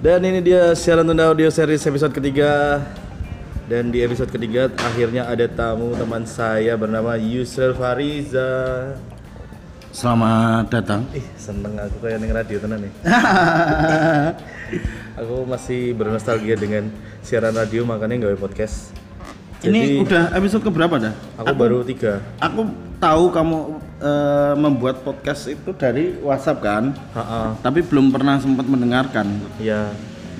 Dan ini dia siaran tunda audio series episode ketiga. Dan di episode ketiga akhirnya ada tamu teman saya bernama Yusril Fariza. Selamat datang. Ih seneng aku kayak ning radio tenan nih. Aku masih bernostalgia dengan siaran radio makanya nggak podcast Ini udah episode keberapa dah? Aku baru tiga Aku tahu kamu eh, membuat podcast itu dari WhatsApp kan, Ha-ha. tapi belum pernah sempat mendengarkan. Ya,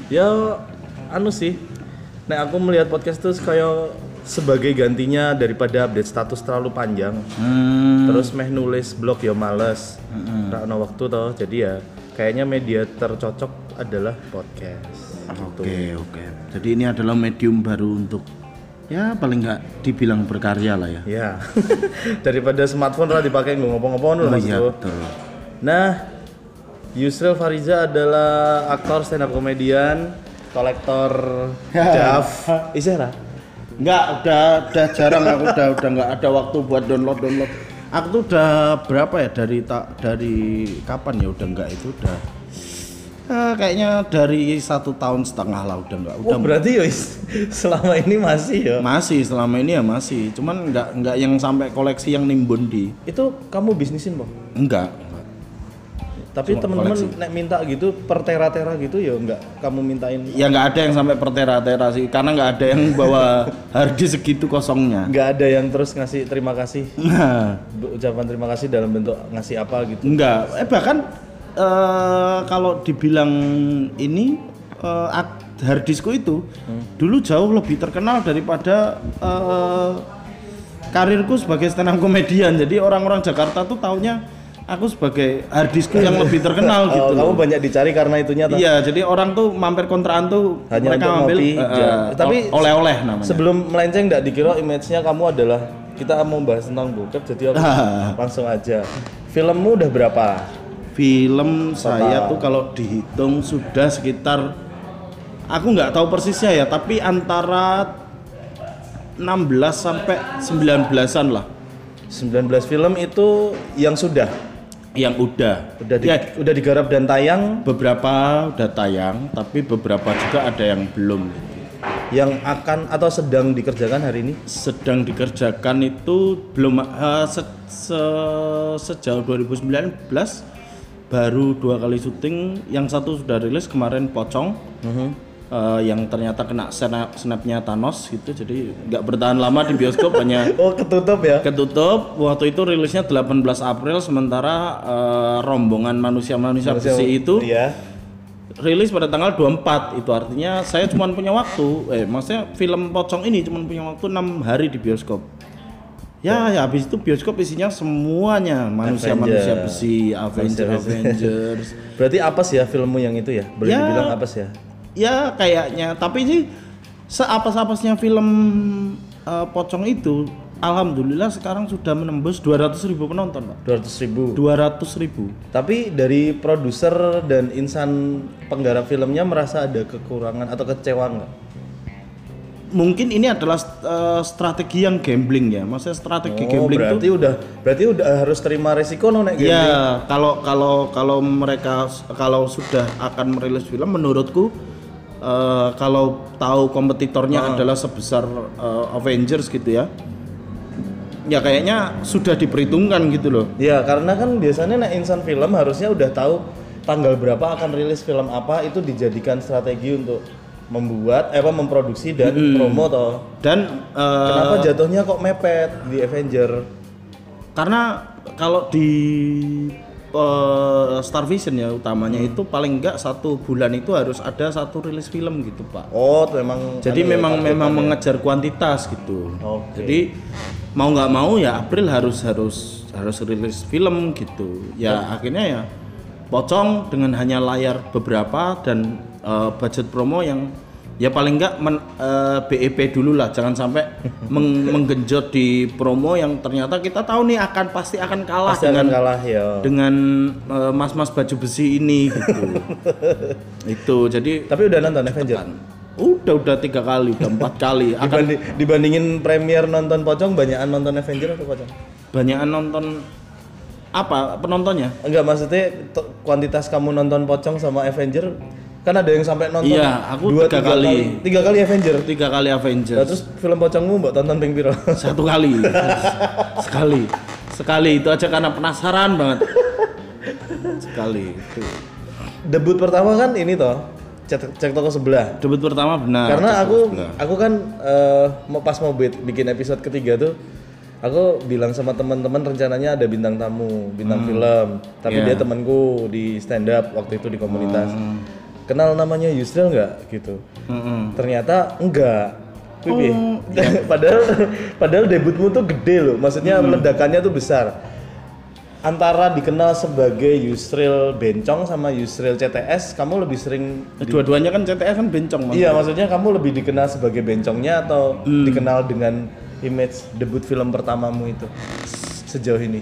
ya anu sih. Nek aku melihat podcast tuh kayak sebagai gantinya daripada update status terlalu panjang. Hmm, Terus meh nulis blog ya males. Ra ono waktu toh. Jadi ya kayaknya media tercocok adalah podcast. Oke oke. Jadi ini adalah medium baru untuk ya paling nggak dibilang berkarya lah ya. Ya. daripada smartphone lah dipakai nggak ngomong-ngomong Oh Mas iya betul. Nah, Yusril Fariza adalah aktor stand up komedian, kolektor Jav. Isera. Enggak, udah udah jarang aku udah udah nggak ada waktu buat download download. Aku tuh udah berapa ya dari tak dari kapan ya udah enggak itu udah eh, kayaknya dari satu tahun setengah lah udah enggak udah Oh, berarti yos selama ini masih ya. masih selama ini ya masih cuman enggak enggak yang sampai koleksi yang nimbun di Itu kamu bisnisin, Bang? enggak, enggak. Tapi teman-teman nek minta gitu per tera-tera gitu ya enggak kamu mintain ya enggak ada yang sampai per tera-tera sih karena enggak ada yang bawa harddisk segitu kosongnya enggak ada yang terus ngasih terima kasih nah ucapan terima kasih dalam bentuk ngasih apa gitu. Enggak, eh bahkan eh, kalau dibilang ini eh, ak- harddiskku itu dulu jauh lebih terkenal daripada eh, karirku sebagai stand up komedian. Jadi orang-orang Jakarta tuh taunya aku sebagai harddiskku yang lebih terkenal Oh, gitu. kamu banyak dicari karena itunya toh? Iya, jadi orang tuh mampir kontrakan tuh Hanya mereka eh, ja. eh, Tapi oleh-oleh namanya. Sebelum melenceng enggak dikira image-nya kamu adalah kita mau bahas tentang bokep jadi aku langsung aja. Filmmu udah berapa? Film saya tuh kalau dihitung sudah sekitar aku nggak tahu persisnya ya, tapi antara 16 sampai 19-an lah 19 film itu yang sudah yang udah. udah di- Ya, udah digarap dan tayang beberapa udah tayang, tapi beberapa juga ada yang belum. yang akan atau sedang dikerjakan hari ini. Sedang dikerjakan itu belum eh, se- se- sejauh 2019 baru dua kali syuting, yang satu sudah rilis kemarin Pocong. eh, yang ternyata kena snap snapnya Thanos gitu. Jadi nggak bertahan lama di bioskop hanya Oh, ketutup ya. ketutup. Waktu itu rilisnya 18 April sementara eh, rombongan manusia-manusia besi itu Iya. rilis pada tanggal 24 itu artinya saya cuma punya waktu. Eh maksudnya film pocong ini cuma punya waktu enam hari di bioskop ya ya habis itu bioskop isinya semuanya manusia-manusia besi Avengers Avengers Berarti apa sih ya filmmu yang itu ya? Boleh Ya. dibilang apa sih ya? ya kayaknya tapi sih seapas-apasnya film eh, pocong itu alhamdulillah sekarang sudah menembus 200 ribu penonton pak 200 ribu. 200 ribu Tapi dari produser dan insan penggarap filmnya merasa ada kekurangan atau kecewa nggak? Mungkin ini adalah eh, strategi yang gambling ya maksudnya strategi Oh, gambling itu berarti udah berarti udah harus terima resiko no nek gambling. Ya, kalau kalau kalau mereka kalau sudah akan merilis film menurutku eh, kalau tahu kompetitornya adalah sebesar eh, Avengers gitu ya. Ya kayaknya sudah diperhitungkan gitu loh. Ya, karena kan biasanya nek insan film harusnya udah tahu tanggal berapa akan rilis film apa itu dijadikan strategi untuk membuat eh, apa memproduksi dan promo toh. Dan eh, Kenapa jatuhnya kok mepet di Avenger? karena kalau di eh, Star Vision ya utamanya itu paling enggak satu bulan itu harus ada satu rilis film gitu, Pak. Oh, memang Jadi memang memang ya. mengejar kuantitas gitu. Oke. Jadi mau nggak mau ya April harus harus harus rilis film gitu. Ya akhirnya ya pocong dengan hanya layar beberapa dan eh, budget promo yang ya paling nggak men- eh, BEP dulu lah jangan sampai meng- menggenjot di promo yang ternyata kita tahu nih akan pasti akan kalah pasti dengan akan kalah ya. dengan eh, mas-mas baju besi ini gitu. itu jadi Tapi udah nonton Avenger? Udah udah tiga kali, udah empat kali. Akan Dibanding, dibandingin premier nonton pocong banyakan nonton Avenger atau pocong? banyakan nonton apa penontonnya? Enggak maksudnya kuantitas kamu nonton pocong sama Avenger kan ada yang sampai nonton Iya, aku dua tiga tiga kali. kali tiga kali Avenger. Tiga kali Nah, Avengers. terus film pocongmu mbak tonton ping piro? Satu kali. Sekali. Sekali itu aja karena penasaran banget. Sekali itu. Debut pertama kan ini toh cek, cek toko sebelah. Debut pertama benar. Karena aku sebelah. aku kan eh, mau pas mau bikin episode ketiga tuh aku bilang sama teman-teman rencananya ada bintang tamu, bintang film. Tapi Iya. dia temanku di stand up waktu itu di komunitas. Kenal namanya Yusril nggak gitu. Mm-mm. Ternyata enggak. Pipi. padahal padahal debutmu tuh gede loh. Maksudnya ledakannya tuh besar. Antara dikenal sebagai Yusril Bencong sama Yusril CTS, kamu lebih sering Dua-duanya kan CTS kan bencong Mas. Iya, maksudnya kamu lebih dikenal sebagai bencongnya atau dikenal dengan image debut film pertamamu itu sejauh ini?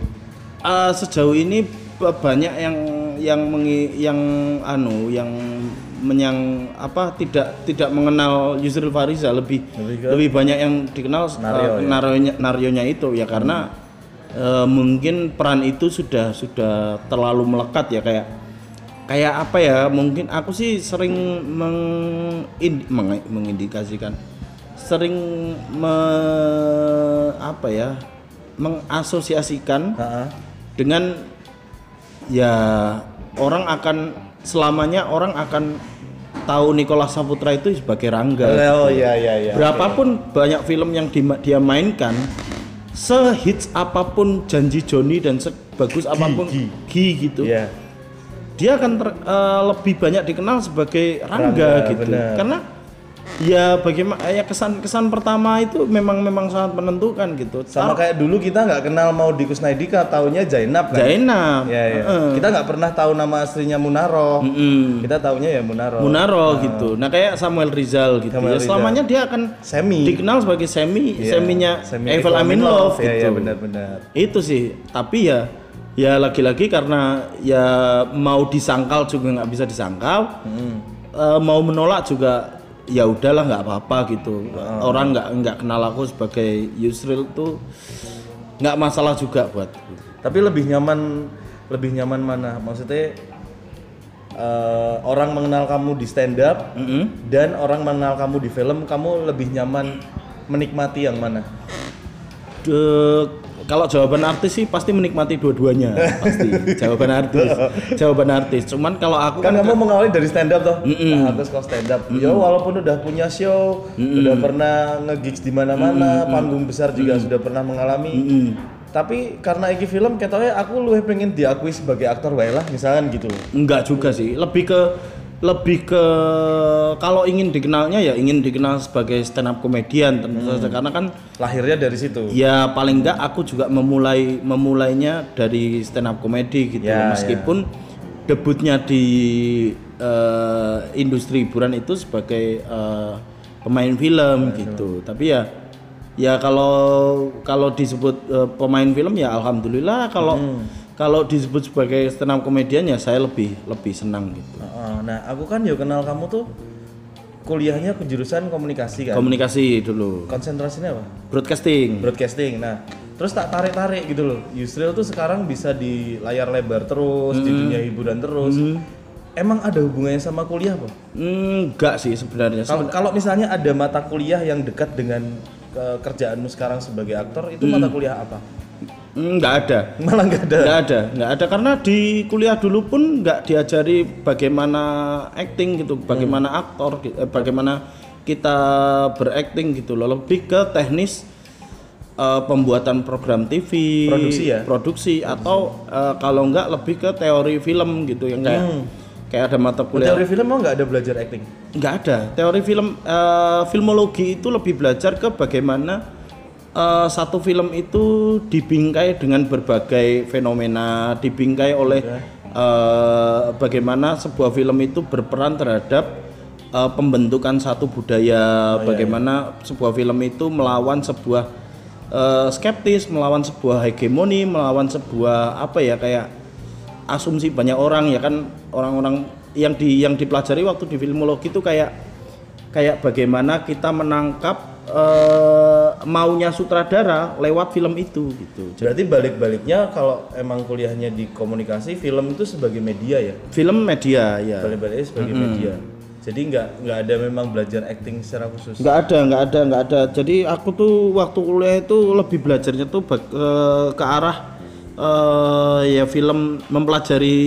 Eh, sejauh ini ba- banyak yang yang mengi, yang anu yang menyang apa tidak tidak mengenal Yusril Fariza lebih Lebih ke- lebih banyak yang dikenal Nario eh, ya? narionya narionya itu ya karena eh, mungkin peran itu sudah sudah terlalu melekat ya kayak kayak apa ya mungkin aku sih sering meng, meng- mengindikasikan sering me, apa ya mengasosiasikan Heeh. dengan ya orang akan selamanya orang akan tahu Nicholas Saputra itu sebagai Rangga. Oh iya iya iya. Berapapun banyak film yang di- dia mainkan, sehits apa pun janji Joni dan sebagus apa pun Gi. Gi gitu, Iya. dia akan ter- eh, lebih banyak dikenal sebagai Rangga, Rangga, gitu. benar. Karena ya bagaimana ya kesan kesan pertama itu memang memang sangat menentukan gitu. Sama kayak dulu kita nggak kenal mau di Kusnaidika, taunya Zainab kan? Zainab. Iya iya. Heeh. Kita nggak pernah tahu nama aslinya Munaro. Mm-mm. Kita taunya ya Munaro. Munaro gitu. Nah kayak Samuel Rizal gitu. Samuel ya, Rizal. selamanya dia akan Semi. dikenal sebagai semi, Iya, seminya Semi Evel Amin Love Iya gitu. iya benar-benar. Itu sih. Tapi ya ya lagi-lagi karena ya mau disangkal juga nggak bisa disangkal. Hmm. Mau menolak juga ya udahlah nggak apa-apa gitu. Oh. Orang nggak nggak kenal aku sebagai Yusril tuh nggak masalah juga buat. Tapi lebih nyaman lebih nyaman mana? Maksudnya eh, orang mengenal kamu di stand up Mm-mm. dan orang mengenal kamu di film, kamu lebih nyaman menikmati yang mana? De- kalau jawaban artis sih pasti menikmati dua-duanya pasti. Jawaban artis jawaban artis. Cuman kalau aku kan kan, kamu mengawali dari stand up toh nah, terus kau stand up ya walaupun udah punya show udah pernah nge-gigs di mana-mana panggung besar juga sudah pernah mengalami. Tapi karena iki film katanya aku lu pengen diakui sebagai aktor wae lah misalkan gitu. Enggak juga sih. Lebih ke lebih ke kalau ingin dikenalnya ya ingin dikenal sebagai stand up komedian tentu saja karena kan lahirnya dari situ. ya paling enggak aku juga memulai memulainya dari stand up komedi gitu Ya, meskipun debutnya di eh, industri hiburan itu sebagai eh, pemain film gitu. tapi ya ya kalau kalau disebut eh, pemain film ya alhamdulillah. Kalau kalau disebut sebagai stand up komedian ya saya lebih lebih senang gitu nah aku kan ya kenal kamu tuh kuliahnya ke jurusan komunikasi kan komunikasi dulu konsentrasinya apa broadcasting broadcasting. Nah, terus tak tarik-tarik gitu loh. Yusril tuh sekarang bisa di layar lebar terus, di dunia hiburan terus. Emang ada hubungannya sama kuliah, Pak? enggak sih sebenarnya Kalau kalau misalnya ada mata kuliah yang dekat dengan ke- kerjaanmu sekarang sebagai aktor, itu mata kuliah apa? Enggak ada Malah nggak ada. Nggak ada, nggak ada karena di kuliah dulu pun nggak diajari bagaimana acting gitu, bagaimana aktor, gi- eh, bagaimana kita berakting gitu loh. Lebih ke teknis eh, pembuatan program TV, Produksi ya? produksi atau eh, kalau nggak lebih ke teori film gitu yang kayak kayak ada mata kuliah. Teori film mau nggak ada belajar acting? Nggak ada. Teori film eh, filmologi itu lebih belajar ke bagaimana eh, satu film itu dibingkai dengan berbagai fenomena, dibingkai oleh eh, bagaimana sebuah film itu berperan terhadap eh, pembentukan satu budaya, bagaimana sebuah film itu melawan sebuah eh, skeptis, melawan sebuah hegemoni, melawan sebuah apa ya kayak asumsi banyak orang ya kan? Orang-orang yang di yang dipelajari waktu di filmologi itu kayak kayak bagaimana kita menangkap eh, maunya sutradara lewat film itu gitu. Berarti balik-baliknya kalau emang kuliahnya di komunikasi, film itu sebagai media ya? Film media ya. Balik-baliknya sebagai media. Jadi nggak nggak ada memang belajar acting secara khusus. Nggak ada, nggak ada, nggak ada. Jadi aku tuh waktu kuliah itu lebih belajarnya tuh bak- eh, ke arah eh, ya film mempelajari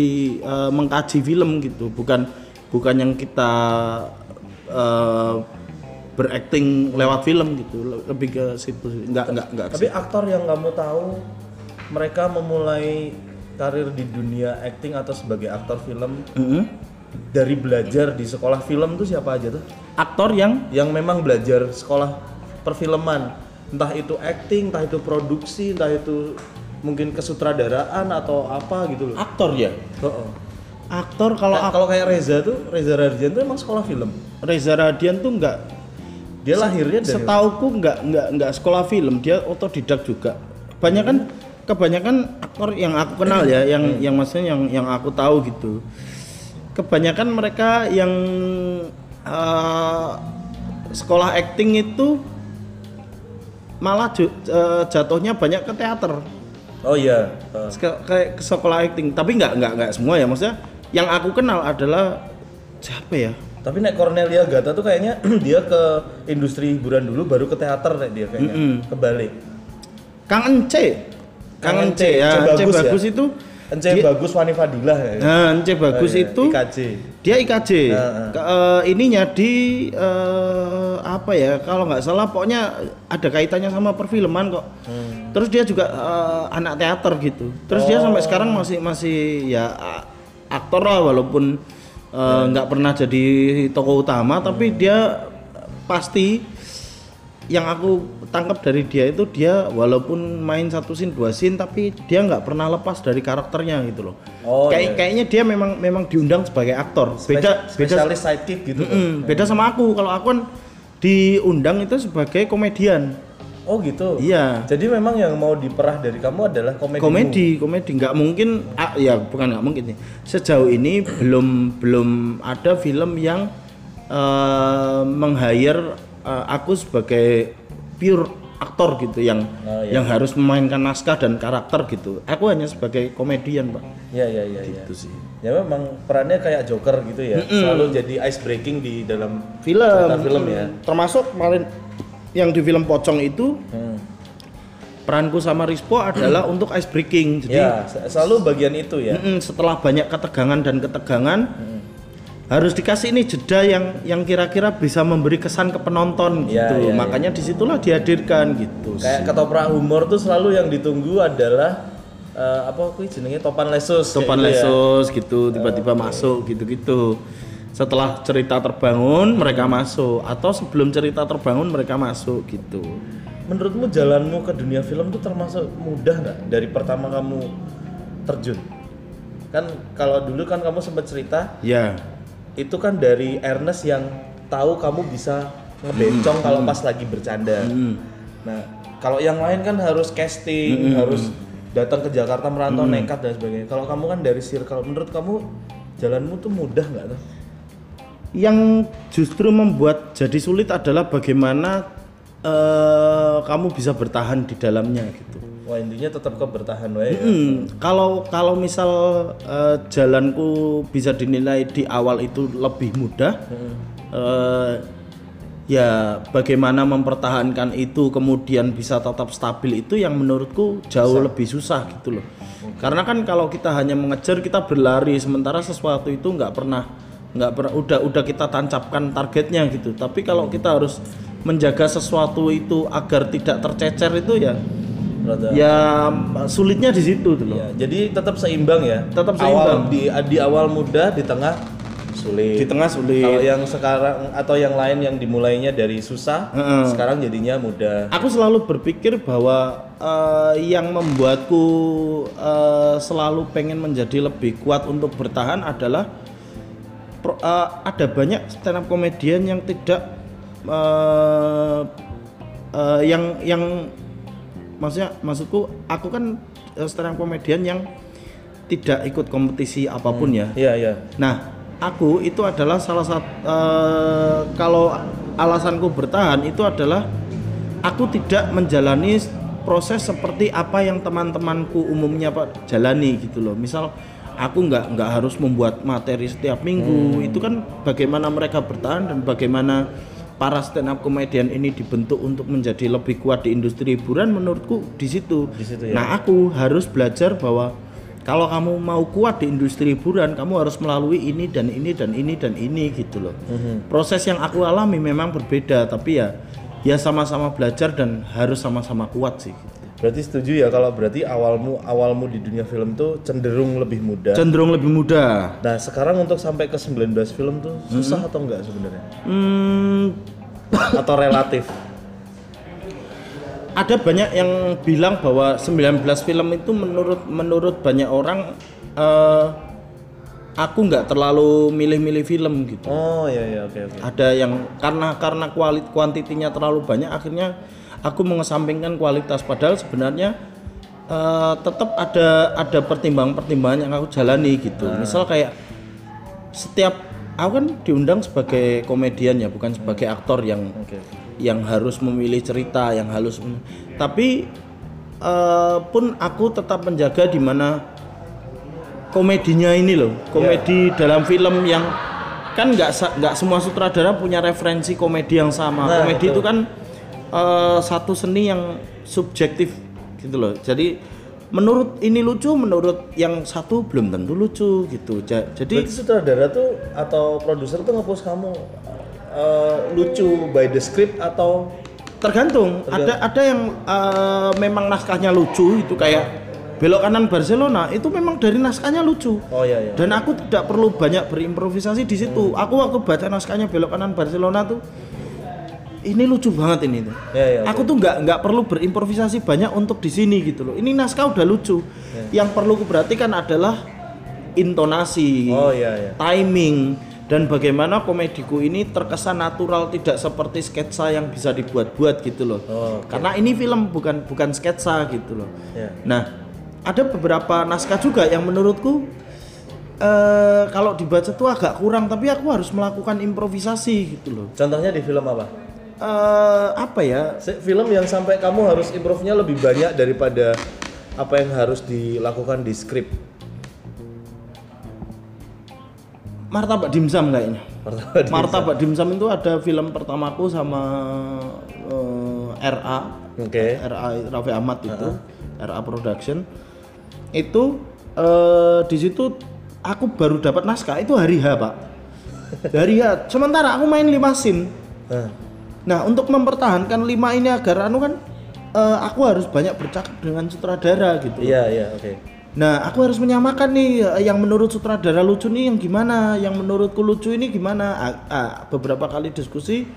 eh, mengkaji film gitu, bukan bukan yang kita eh, berakting lewat film gitu, Le- lebih ke situ. sih. Nggak nggak nggak. ke Tapi aktor yang kamu tahu mereka memulai karir di dunia acting atau sebagai aktor film Mhm. dari belajar di sekolah film tuh siapa aja tuh? Aktor yang Yang memang belajar sekolah perfilman, entah itu acting, entah itu produksi, entah itu mungkin kesutradaraan atau apa gitu loh. aktor ya. Heeh. Aktor kalau Nah, kalau kayak Reza tuh, Reza Radian tuh emang sekolah film. Reza Radian tuh nggak Dia lahirnya dari Setauku nggak nggak nggak sekolah film, dia otodidak juga. Banyak kan kebanyakan aktor yang aku kenal ya, yang yang maksudnya yang yang aku tahu gitu. Kebanyakan mereka yang eh, sekolah acting itu malah eh, jatuhnya banyak ke teater. Oh iya. Heeh. Ke- kayak ke sekolah acting, tapi nggak nggak nggak semua ya maksudnya. Yang aku kenal adalah siapa ya? Tapi nek Cornelia Gata tuh kayaknya dia ke industri hiburan dulu baru ke teater nek dia kayaknya. Kebalik. Kang Ence. Kang Ence ya, Ence Ence bagus ya? bagus itu Ence dia- bagus Wani Fadilah ya. Nah, Ence bagus Oh, iya, itu IKJ. dia IKJ. Heeh. Ke- eh, ininya di eh, apa ya? Kalau nggak salah pokoknya ada kaitannya sama perfilman kok. Hmm. Terus dia juga eh, anak teater gitu. Terus dia Oh. sampai sekarang masih masih ya aktor lah walaupun eh, nggak pernah jadi tokoh utama tapi dia pasti yang aku tangkap dari dia itu dia walaupun main satu scene dua scene tapi dia nggak pernah lepas dari karakternya gitu loh. Oh, Kayak iya. kayaknya dia memang memang diundang sebagai aktor. Beda Spes- beda spesialis sidekick gitu. Mm, beda sama aku. Kalau aku kan diundang itu sebagai komedian. Oh gitu. Iya. Jadi memang yang mau diperah dari kamu adalah komedi. Komedi, komedi nggak mungkin ah, ya bukan nggak mungkin nih. Sejauh ini belum belum ada film yang eh, meng-hire eh, aku sebagai pure aktor gitu yang Oh, iya. yang harus memainkan naskah dan karakter gitu. Aku hanya sebagai komedian, Pak. Iya iya iya. iya. Itu sih. Ya memang perannya kayak Joker gitu ya. Selalu jadi ice breaking di dalam Film, film ya. termasuk kemarin yang di film Pocong itu Hmm. peranku sama Rispo adalah untuk ice breaking. Jadi Ya, se- selalu bagian itu ya. Setelah banyak ketegangan dan ketegangan harus dikasih ini jeda yang yang kira-kira bisa memberi kesan ke penonton Iya, gitu iya, makanya di situlah dihadirkan gitu Kayak ketoprak humor tuh selalu yang ditunggu adalah eh, apa kuwi jenenge topan lesus. sopan gitu ya. lesos gitu tiba-tiba masuk gitu-gitu setelah cerita terbangun mereka masuk atau sebelum cerita terbangun mereka masuk gitu Menurutmu jalanmu ke dunia film tuh termasuk mudah nggak dari pertama kamu terjun? Kan kalau dulu kan kamu sempat cerita ya itu kan dari Ernest yang tahu kamu bisa ngebencong kalau pas lagi bercanda. Nah, kalau yang lain kan harus casting, harus datang ke Jakarta merantau nekat dan sebagainya. Kalau kamu kan dari circle, menurut kamu jalanmu tuh mudah nggak tuh? Yang justru membuat jadi sulit adalah bagaimana eh, kamu bisa bertahan di dalamnya gitu Wah intinya tetap ke bertahan wae. ya. Hmm, kalau kalau misal eh, jalanku bisa dinilai di awal itu lebih mudah, eh, ya bagaimana mempertahankan itu kemudian bisa tetap stabil itu yang menurutku jauh lebih susah gitu loh. Karena kan kalau kita hanya mengejar kita berlari sementara sesuatu itu nggak pernah nggak pernah udah udah kita tancapkan targetnya gitu. Tapi kalau kita harus menjaga sesuatu itu agar tidak tercecer itu ya Rada- ya sulitnya di situ tuh loh. Iya, jadi tetap seimbang ya. Tetap Awal seimbang. di di awal mudah, di tengah sulit. Di tengah sulit. Kalau yang sekarang atau yang lain yang dimulainya dari susah, Heeh. sekarang jadinya mudah. Aku selalu berpikir bahwa eh, yang membuatku eh, selalu pengen menjadi lebih kuat untuk bertahan adalah pro- eh, ada banyak stand up komedian yang tidak eh, eh, yang yang maksudnya maksudku aku kan stand up komedian yang tidak ikut kompetisi apa pun ya. Iya, iya. Nah, aku itu adalah salah satu eh, kalau alasanku bertahan itu adalah aku tidak menjalani proses seperti apa yang teman-temanku umumnya pak jalani gitu loh misal aku nggak nggak harus membuat materi setiap minggu itu kan bagaimana mereka bertahan dan bagaimana para stand up comedian ini dibentuk untuk menjadi lebih kuat di industri hiburan menurutku di situ. Di situ ya. Nah, aku harus belajar bahwa kalau kamu mau kuat di industri hiburan, kamu harus melalui ini dan ini dan ini dan ini gitu loh. Proses yang aku alami memang berbeda, tapi ya ya sama-sama belajar dan harus sama-sama kuat sih. Berarti setuju ya kalau berarti awalmu awalmu di dunia film tuh cenderung lebih mudah. Cenderung lebih mudah. Nah, sekarang untuk sampai ke 19 film tuh susah atau enggak sebenarnya? Hmm, Atau relatif? ada banyak yang bilang bahwa 19 film itu menurut menurut banyak orang eh, aku nggak terlalu milih-milih film gitu. Oh, iya iya oke oke. Ada yang karena karena kualit kuantitinya terlalu banyak akhirnya aku mengesampingkan kualitas padahal sebenarnya eh, tetap ada ada pertimbangan-pertimbangan yang aku jalani gitu. Misal kayak setiap aku kan diundang sebagai komedian ya bukan sebagai aktor yang Oke. yang harus memilih cerita yang harus tapi eh, pun aku tetap menjaga di mana komedinya ini loh komedi dalam film yang kan nggak nggak semua sutradara punya referensi komedi yang sama Nah, komedi itu kan eh, satu seni yang subjektif gitu loh. Jadi menurut ini lucu menurut yang satu belum tentu lucu gitu. Ja- jadi Berarti sutradara tuh atau produser tuh nge-post kamu eh, lucu by the script atau tergantung. Ada ada yang eh, memang naskahnya lucu itu kayak belok kanan Barcelona itu memang dari naskahnya lucu. Oh iya iya. dan aku tidak perlu banyak berimprovisasi di situ. Aku waktu baca naskahnya belok kanan Barcelona tuh ini lucu banget ini tuh Ya, ya, aku tuh nggak nggak perlu berimprovisasi banyak untuk di sini gitu loh ini naskah udah lucu Ya. yang perlu kuperhatikan adalah intonasi Oh iya iya. timing dan bagaimana komediku ini terkesan natural tidak seperti sketsa yang bisa dibuat-buat gitu loh. Oh, oke. Karena ini film bukan bukan sketsa gitu loh. Ya. Nah, ada beberapa naskah juga yang menurutku eh kalau dibaca tuh agak kurang tapi aku harus melakukan improvisasi gitu loh. Contohnya di film apa? Eh apa ya? Film yang sampai kamu harus improve-nya lebih banyak daripada apa yang harus dilakukan di skrip. Martabak Dimsum kayaknya. Pertama di- Martabak Dimsum itu ada film pertamaku sama eh, RA Oke. RA Raffi Ahmad itu. RA Production. Itu eh, di situ aku baru dapat naskah. Itu hari H pak. Hari H. Sementara aku main lima scene nah untuk mempertahankan lima ini agar anu kan eh, aku harus banyak bercakap dengan sutradara gitu iya iya oke. Nah, aku harus menyamakan nih eh, yang menurut sutradara lucu nih yang gimana, yang menurutku lucu ini gimana. Ah, ah, beberapa kali diskusi,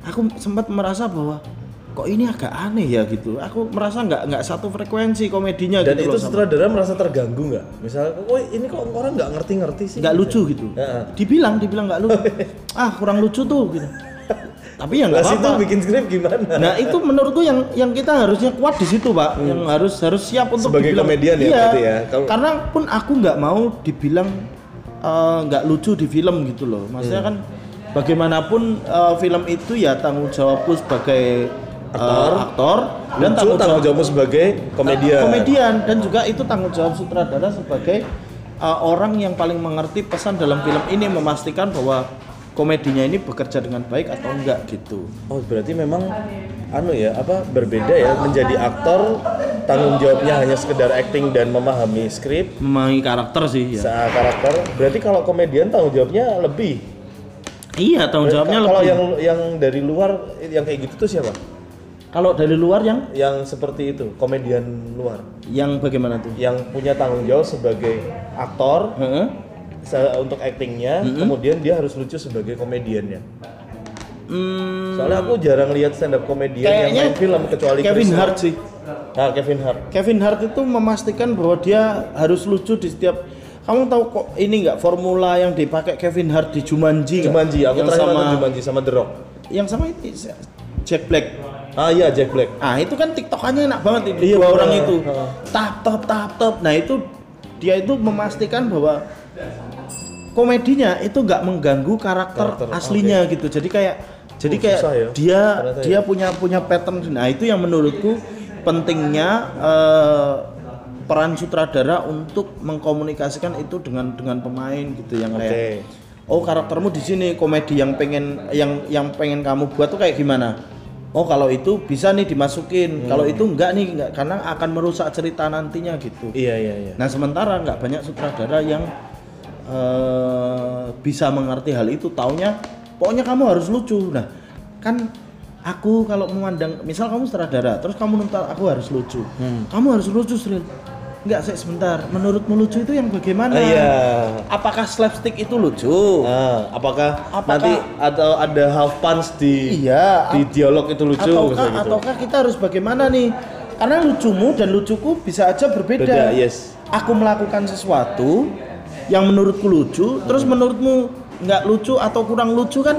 aku sempat merasa bahwa kok ini agak aneh ya gitu. Aku merasa nggak nggak satu frekuensi komedinya Dan gitu itu loh sama- sutradara merasa terganggu nggak? Misalnya, oh ini kok orang nggak ngerti-ngerti sih? nggak lucu gitu. Heeh. Dibilang, dibilang nggak lucu. ah kurang lucu tuh gitu. Tapi ya nggak apa-apa. bikin skrip gimana? Nah itu menurutku yang yang kita harusnya kuat di situ pak, yang harus harus siap untuk Hmm. Sebagai dibilang, komedian ya iya, ya? Karena pun aku nggak mau dibilang eh, nggak lucu di film gitu loh. Maksudnya Hmm. kan bagaimanapun eh, film itu ya tanggung jawabku sebagai eh, Aktor. aktor dan tanggung tanggung jawab jawabmu sebagai komedian. komedian dan juga itu tanggung jawab sutradara sebagai uh, orang yang paling mengerti pesan dalam film ini memastikan bahwa komedinya ini bekerja dengan baik atau enggak gitu. Oh berarti memang anu ya apa berbeda ya menjadi aktor tanggung jawabnya hanya sekedar acting dan memahami skrip Memahami karakter sih ya. saat karakter. Berarti kalau komedian tanggung jawabnya lebih. Iya, tanggung jawabnya kalau lebih. yang yang dari luar yang kayak gitu tuh siapa? Kalau dari luar yang Yang seperti itu komedian luar yang bagaimana tuh? yang punya tanggung jawab sebagai aktor Heeh. se- untuk actingnya, kemudian dia harus lucu sebagai komediannya. Hmm, Soalnya aku jarang lihat stand up komedian yang main film kecuali Kevin Chris Hart sih. Nah, Kevin Hart. Kevin Hart itu memastikan bahwa dia harus lucu di setiap kamu tahu kok ini nggak formula yang dipakai Kevin Hart di Jumanji? Jumanji, aku yang terakhir sama Jumanji sama The Rock. yang sama ini Jack Black Ah iya Jack Black. Ah itu kan tiktokannya enak banget itu Iya, dua orang itu Heeh. tap tap tap tap. Nah itu dia itu memastikan bahwa komedinya itu nggak mengganggu karakter, Karakter, aslinya gitu. Jadi kayak Jadi Oh, kayak ya, dia ternyata dia punya punya pattern. Nah itu yang menurutku pentingnya eh, peran sutradara untuk mengkomunikasikan itu dengan dengan pemain gitu yang kayak oh karaktermu di sini komedi yang pengen yang yang pengen kamu buat tuh kayak gimana? Oh kalau itu bisa nih dimasukin, kalau itu enggak nih enggak karena akan merusak cerita nantinya gitu. Iya iya iya. Nah sementara nggak banyak sutradara yang eh, bisa mengerti hal itu. Taunya pokoknya kamu harus lucu. Nah kan aku kalau memandang, misal kamu sutradara, terus kamu nuntut aku harus lucu. Kamu harus lucu Sril. Enggak sih sebentar. Menurutmu lucu itu yang bagaimana? Ah, iya. Apakah slapstick itu lucu? Ah, apakah, Apakah- nanti atau ada half punch di Iya. di dialog itu lucu ataukah, gitu. ataukah kita harus bagaimana nih? Karena lucumu dan lucuku bisa aja berbeda. Beda, yes. Aku melakukan sesuatu yang menurutku lucu, terus menurutmu nggak lucu atau kurang lucu kan?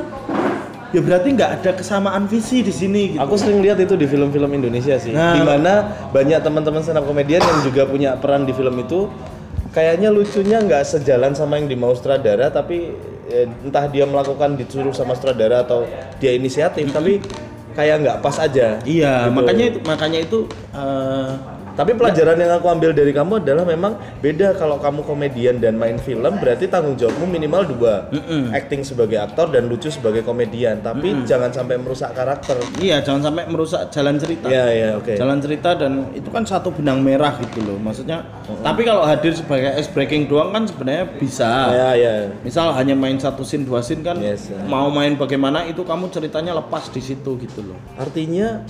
Ya berarti nggak ada kesamaan visi di sini gitu. Aku sering lihat itu di film-film Indonesia sih, Nah. di mana banyak teman-teman stand up komedian yang juga punya peran di film itu. Kayaknya lucunya nggak sejalan sama yang dimau sutradara, tapi eh, entah dia melakukan disuruh sama sutradara atau dia inisiatif, tapi kayak nggak pas aja. Iya, Gitu. makanya itu makanya itu eh, Tapi pelajaran yang aku ambil dari kamu adalah memang beda kalau kamu komedian dan main film berarti tanggung jawabmu minimal dua, acting sebagai aktor dan lucu sebagai komedian. Tapi jangan sampai merusak karakter. iya jangan sampai merusak jalan cerita. Iya iya oke. Jalan cerita dan itu kan satu benang merah gitu loh. Maksudnya, tapi kalau hadir sebagai ice breaking doang kan sebenarnya bisa. Iya iya. Misal hanya main satu scene dua scene kan Yes, ya. mau main bagaimana itu kamu ceritanya lepas di situ gitu loh. Artinya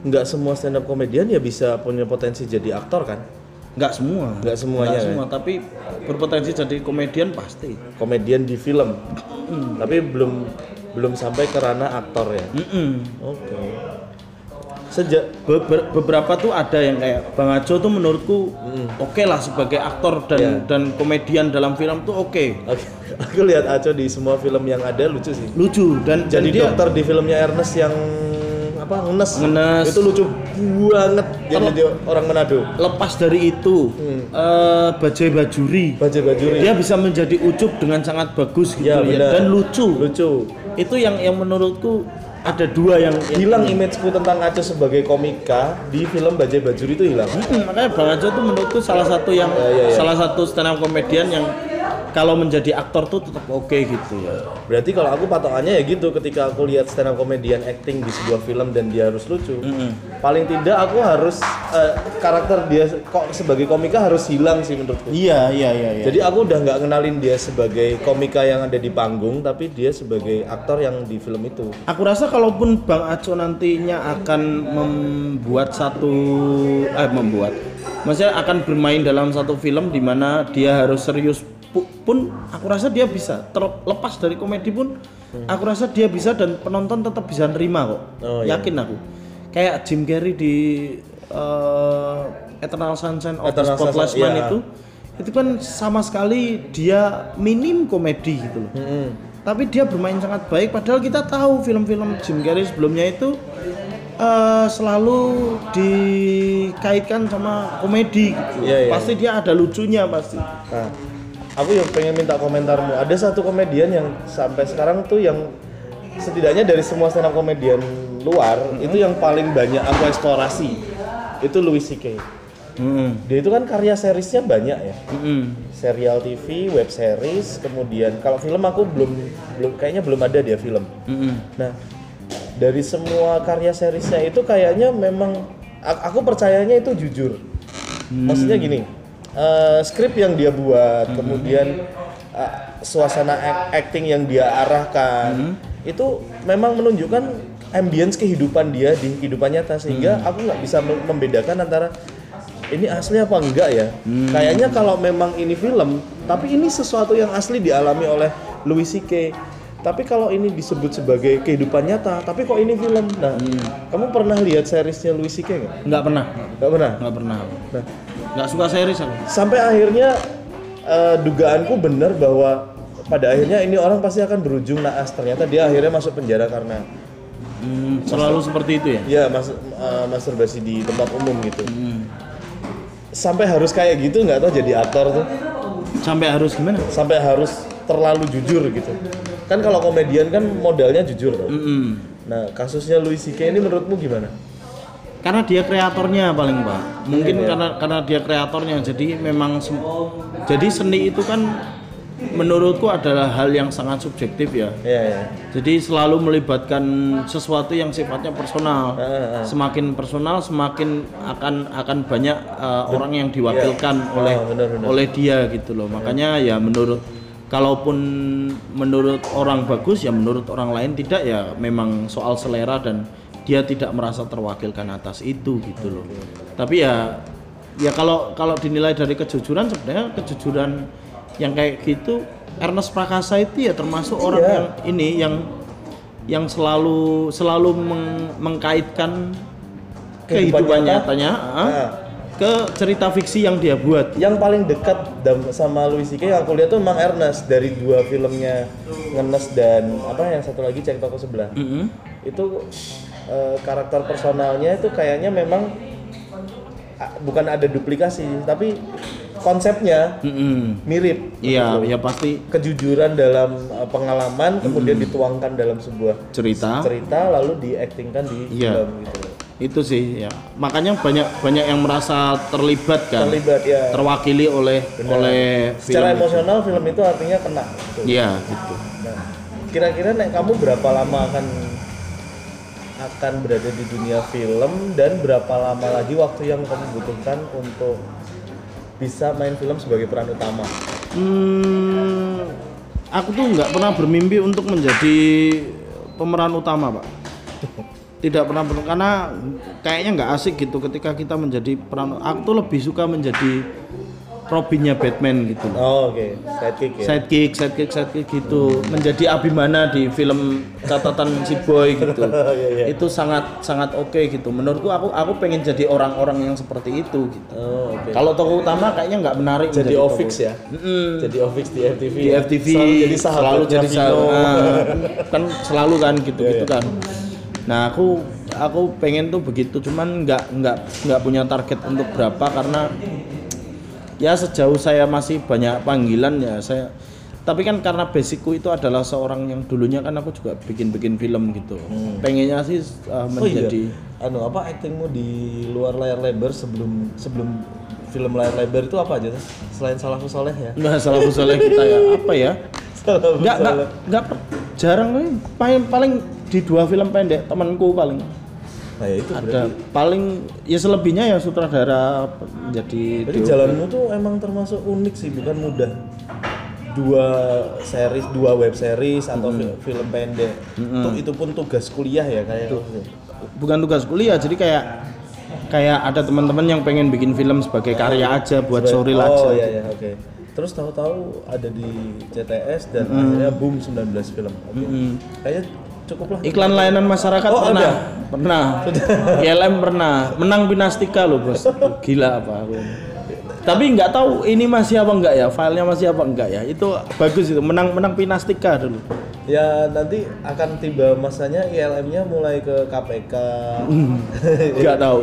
nggak semua stand up komedian ya bisa punya potensi jadi aktor kan? Nggak semua. Nggak semuanya, Nggak ya? semua, tapi berpotensi jadi komedian pasti. Komedian di film. Tapi belum belum sampai ke ranah aktor ya. Mm-mm. Oke. Sejak Be- be- beberapa tuh ada yang kayak Bang Ajo tuh menurutku oke lah sebagai aktor dan Iya. dan komedian dalam film tuh oke. Oke, aku lihat Aco di semua film yang ada lucu sih. Lucu dan dan Jadi dia dokter di filmnya Ernest yang apa ngenes. Ngenes. Itu lucu banget dia Terus- jadi orang Manado. lepas dari itu Hmm. eh, Bajai Bajuri Baju bajuri. dia bisa menjadi ucup dengan sangat bagus gitu Ya, ya, dan lucu. Lucu. Itu yang yang menurutku ada dua yang, yang Hilang imageku tentang Aco sebagai komika di film Bajai Bajuri itu hilang. Hmm, makanya Bang Ajo tuh menurutku salah satu yang Ya, ya, ya. salah satu stand up komedian yang kalau menjadi aktor tuh tetap oke gitu ya. Berarti kalau aku patokannya ya gitu ketika aku lihat stand up comedian acting di sebuah film dan dia harus lucu. Paling tidak aku harus eh, karakter dia kok sebagai komika harus hilang sih menurutku. Iya iya iya. iya. Jadi aku udah nggak kenalin dia sebagai komika yang ada di panggung, tapi dia sebagai aktor yang di film itu. Aku rasa kalaupun Bang Aco nantinya akan membuat satu eh membuat maksudnya akan bermain dalam satu film di mana dia harus serius pun aku rasa dia bisa terlepas dari komedi pun aku rasa dia bisa dan penonton tetap bisa nerima kok. Oh, iya. Yakin aku. Kayak Jim Carrey di eh, Eternal Sunshine of the Eternal Spotless Sunshine, Man iya. itu itu kan sama sekali dia minim komedi gitu loh tapi dia bermain sangat baik padahal kita tahu film-film Jim Carrey sebelumnya itu eh, selalu dikaitkan sama komedi gitu Iya, iya. pasti dia ada lucunya pasti Nah, aku yang pengen minta komentarmu. Ada satu komedian yang sampai sekarang tuh yang setidaknya dari semua stand up komedian luar itu yang paling banyak aku eksplorasi. Itu Louis C.K. Mm-mm. Dia itu kan karya seriesnya banyak ya. Mm-mm. Serial TV, web series, kemudian kalau film aku belum belum kayaknya belum ada dia film. Mm-mm. Nah, dari semua karya seriesnya itu kayaknya memang aku percayanya itu jujur. Maksudnya gini, eh, skrip yang dia buat, kemudian eh, suasana acting yang dia arahkan, itu memang menunjukkan ambience kehidupan dia di kehidupan nyata sehingga aku nggak bisa mem- membedakan antara ini asli apa enggak ya. Kayaknya kalau memang ini film, tapi ini sesuatu yang asli dialami oleh Louis C.K. Tapi kalau ini disebut sebagai kehidupan nyata, tapi kok ini film? Nah, kamu pernah lihat seriesnya Louis C.K. nggak? nggak pernah Nggak pernah. nggak pernah Nah, nggak suka series aku sampai akhirnya eh, dugaanku benar bahwa pada akhirnya ini orang pasti akan berujung naas. Ternyata dia akhirnya masuk penjara karena Hmm, selalu seperti itu ya ya mas, eh, masturbasi di tempat umum gitu. Hmm. Sampai harus kayak gitu nggak tahu jadi aktor tuh. sampai harus gimana Sampai harus terlalu jujur gitu. kan kalau komedian kan modalnya jujur tuh. Mm-mm. Nah, kasusnya Louis CK ini menurutmu gimana? Karena dia kreatornya paling pak mungkin Iya, iya. karena karena dia kreatornya jadi memang jadi seni itu kan menurutku adalah hal yang sangat subjektif ya Iya, ya. jadi selalu melibatkan sesuatu yang sifatnya personal Ah, ah. semakin personal semakin akan akan banyak uh, orang yang diwakilkan Iya. oleh benar, benar. oleh dia gitu loh makanya ya menurut kalaupun menurut orang bagus ya menurut orang lain tidak ya memang soal selera dan dia tidak merasa terwakilkan atas itu gitu loh tapi ya ya kalau kalau dinilai dari kejujuran sebenarnya kejujuran yang kayak gitu Ernest Prakasa itu ya termasuk orang Iya. yang ini yang yang selalu selalu meng- mengkaitkan Kehidupan kehidupan nyata. nyatanya ah, Nah. ke cerita fiksi yang dia buat Yang paling dekat sama Louis CK yang aku lihat tuh Mang Ernest dari dua filmnya Ngenes dan apa yang satu lagi cek toko sebelah. Mm-mm. Itu eh, karakter personalnya itu kayaknya memang bukan ada duplikasi tapi konsepnya Mm-mm. mirip. Iya, ya pasti Kejujuran dalam eh, pengalaman kemudian dituangkan dalam sebuah cerita. cerita lalu diaktingkan di film gitu. Itu sih ya. Makanya banyak banyak yang merasa terlibat kan. Terlibat ya. Terwakili oleh oleh Secara film. emosional film itu artinya kena. gitu. Iya, gitu. Nah, kira-kira nek kamu berapa lama akan akan berada di dunia film dan berapa lama lagi waktu yang kamu butuhkan untuk bisa main film sebagai peran utama? Hmm, aku tuh nggak pernah bermimpi untuk menjadi pemeran utama, Pak. Tidak pernah karena kayaknya nggak asik gitu ketika kita menjadi peran. Aku tuh lebih suka menjadi Robinnya Batman gitu. Oh, oke, sidekick ya. Sidekick, sidekick, sidekick gitu. Menjadi Abimana di film catatan si boy gitu. Iya, iya. Itu sangat sangat oke gitu. Menurutku aku aku pengen jadi orang-orang yang seperti itu gitu. Oh, oke. Kalau tokoh utama kayaknya nggak menarik Jadi tokoh- ya. Mm-mm. Jadi Ovix di FTV. di ya? FTV Selalu jadi selalu jadi sahabat Ah, kan, kan selalu kan gitu gitu Iya, iya. kan nah aku aku pengen tuh begitu cuman nggak nggak nggak punya target untuk berapa karena ya sejauh saya masih banyak panggilan ya saya tapi kan karena basicku itu adalah seorang yang dulunya kan aku juga bikin-bikin film gitu pengennya sih uh, Hmm. Oh iya. menjadi Anu apa aktingmu di luar layar lebar sebelum sebelum film layar lebar itu apa aja? Selain Salafus Soleh ya? nggak salah usulnya kita ya apa ya nggak nggak Soleh. nggak jarang kali. paling paling di dua film pendek temanku paling Nah, ya itu ada berarti. paling ya selebihnya ya sutradara menjadi Jadi jalanmu tuh emang termasuk unik sih, bukan mudah. Dua series, dua web series atau Hmm. fi- film pendek. Tuh itu pun tugas kuliah ya kayak. bukan tugas kuliah jadi kayak kayak ada teman-teman yang pengen bikin film sebagai karya aja buat sorry oh, aja iya iya oke. Terus tahu-tahu ada di CTS dan Hmm. akhirnya boom 19 film. Oke. Kayaknya cukup lah. iklan layanan masyarakat Oh, pernah. ada? pernah. ILM pernah. Menang Pinastika loh bos. Gila apa aku ini. tapi nggak tahu ini masih apa enggak ya? Filenya masih apa enggak ya? Itu bagus itu. Menang menang Pinastika dulu. Ya nanti akan tiba masanya ILM-nya mulai ke KPK. nggak tahu